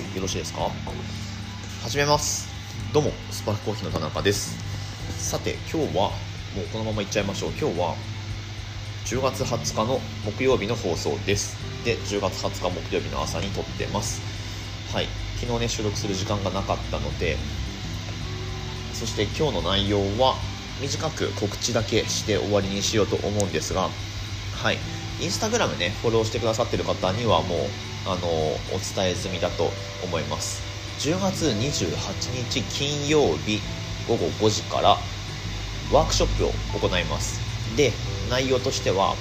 はいよろしいですか？始めます。どうもスパークコーヒーの田中です。さて今日はもうこのままいっちゃいましょう。今日は10月20日の木曜日の放送です。で10月20日木曜日の朝に撮ってます。はい。昨日ね収録する時間がなかったのでそして今日の内容は短く告知だけして終わりにしようと思うんですがはい。インスタグラムねフォローしてくださってる方にはもうあのお伝え済みだと思います。10月28日金曜日午後5時からワークショップを行います。で内容としては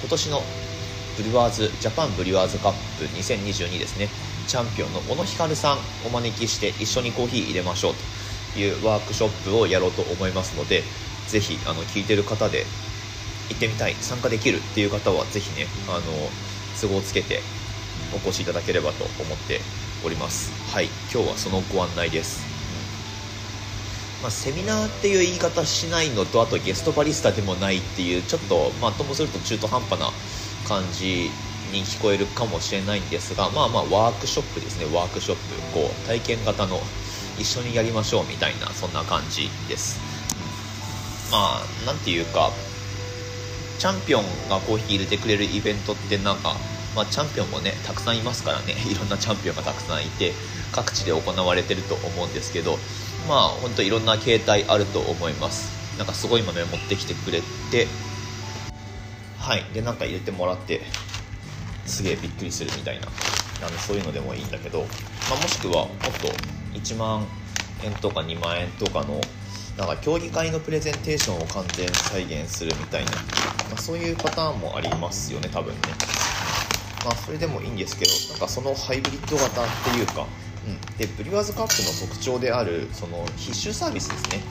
今年のブリワーズジャパンブリュワーズカップ2022ですね。チャンピオンの小野光さんお招きして一緒にコーヒー入れましょうというワークショップをやろうと思いますのでぜひあの聞いてる方で行ってみたい参加できるっていう方はぜひねあの都合つけてお越しいただければと思っております。はい。今日はそのご案内です、まあ、セミナーっていう言い方しないのとあとゲストバリスタでもないっていうちょっとまあともすると中途半端な感じに聞こえるかもしれないんですがまあまあワークショップですね。ワークショップこう体験型の一緒にやりましょうみたいなそんな感じです。まあなんていうかチャンピオンがコーヒー入れてくれるイベントってなんかまあ、チャンピオンもねたくさんいますからね。いろんなチャンピオンがたくさんいて各地で行われてると思うんですけどまあ本当いろんな形態あると思います。なんかすごい豆持ってきてくれてはい。でなんか入れてもらってすげえびっくりするみたいな。あのそういうのでもいいんだけど、まあ、もしくはもっと1万円とか2万円とかのなんか競技会のプレゼンテーションを完全再現するみたいな、まあ、そういうパターンもありますよね多分ね。まあ、それでもいいんですけどなんかそのハイブリッド型っていうか、うん、でブリュワーズカップの特徴であるその必修サービスですね。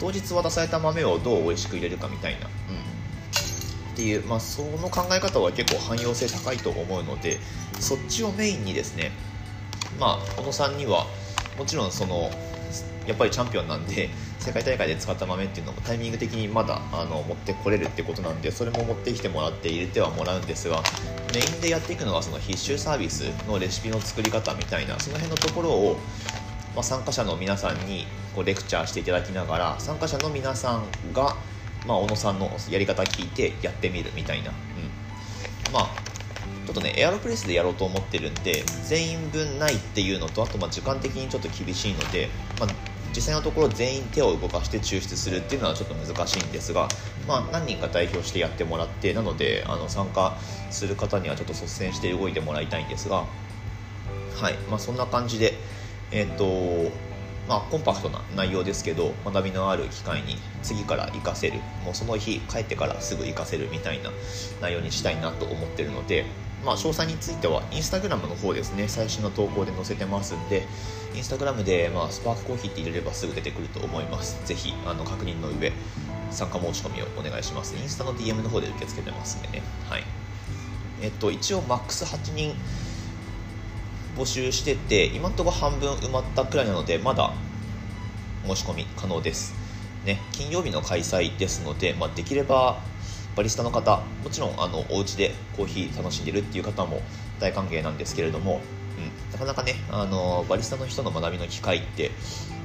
当日渡された豆をどう美味しく入れるかみたいな、うん、っていう、まあ、その考え方は結構汎用性高いと思うのでそっちをメインにですねまあ小野さんにはもちろんそのやっぱりチャンピオンなんで 世界大会で使った豆っていうのもタイミング的にまだあの持ってこれるってことなんでそれも持ってきてもらって入れてはもらうんですがメインでやっていくのがその必修サービスのレシピの作り方みたいなその辺のところを、まあ、参加者の皆さんにこうレクチャーしていただきながら参加者の皆さんが、まあ、小野さんのやり方聞いてやってみるみたいな、うん、まあちょっとねエアロプレスでやろうと思ってるんで全員分ないっていうのとあとまあ時間的にちょっと厳しいので、まあ、実際のところ全員手を動かして抽出するっていうのはちょっと難しいんですが、まあ、何人か代表してやってもらってなのであの参加する方にはちょっと率先して動いてもらいたいんですが、はいまあ、そんな感じで、えーとまあ、コンパクトな内容ですけど学びのある機会に次から活かせる。もうその日帰ってからすぐ活かせるみたいな内容にしたいなと思ってるのでまあ、詳細についてはインスタグラムの方ですね。最新の投稿で載せてますんでインスタグラムで、まあ、スパークコーヒーって入れればすぐ出てくると思います。ぜひあの確認の上参加申し込みをお願いします。インスタの DM の方で受け付けてますんでね。はい。えっと一応マックス8人募集してて今んところ半分埋まったくらいなのでまだ申し込み可能です。ね。金曜日の開催ですので、まあ、できればバリスタの方もちろんあのお家でコーヒー楽しんでるっていう方も大歓迎なんですけれども、うん、なかなかねあのバリスタの人の学びの機会って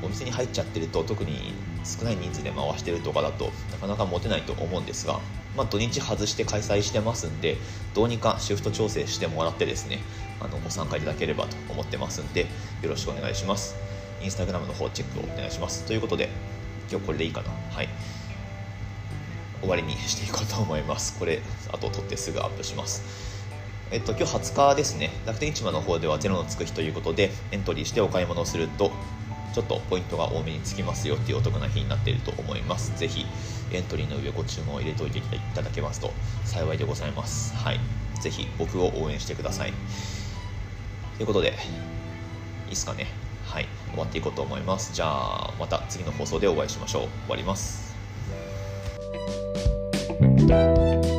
お店に入っちゃってると特に少ない人数で回してるとかだとなかなか持てないと思うんですが、まあ、土日外して開催してますんでどうにかシフト調整してもらってですねあのご参加いただければと思ってますんでよろしくお願いします。インスタグラムの方チェックをお願いします。ということで今日これでいいかな。はい。終わりにしていこうと思います。これあと撮ってすぐアップします。えっと、今日20日ですね。楽天市場の方ではゼロのつく日ということでエントリーしてお買い物をするとちょっとポイントが多めにつきますよっていうお得な日になっていると思います。ぜひエントリーの上ご注文を入れておいていただけますと幸いでございます。はい。ぜひ僕を応援してください。ということでいいっすかね。はい。終わっていこうと思います。じゃあまた次の放送でお会いしましょう。終わります。Música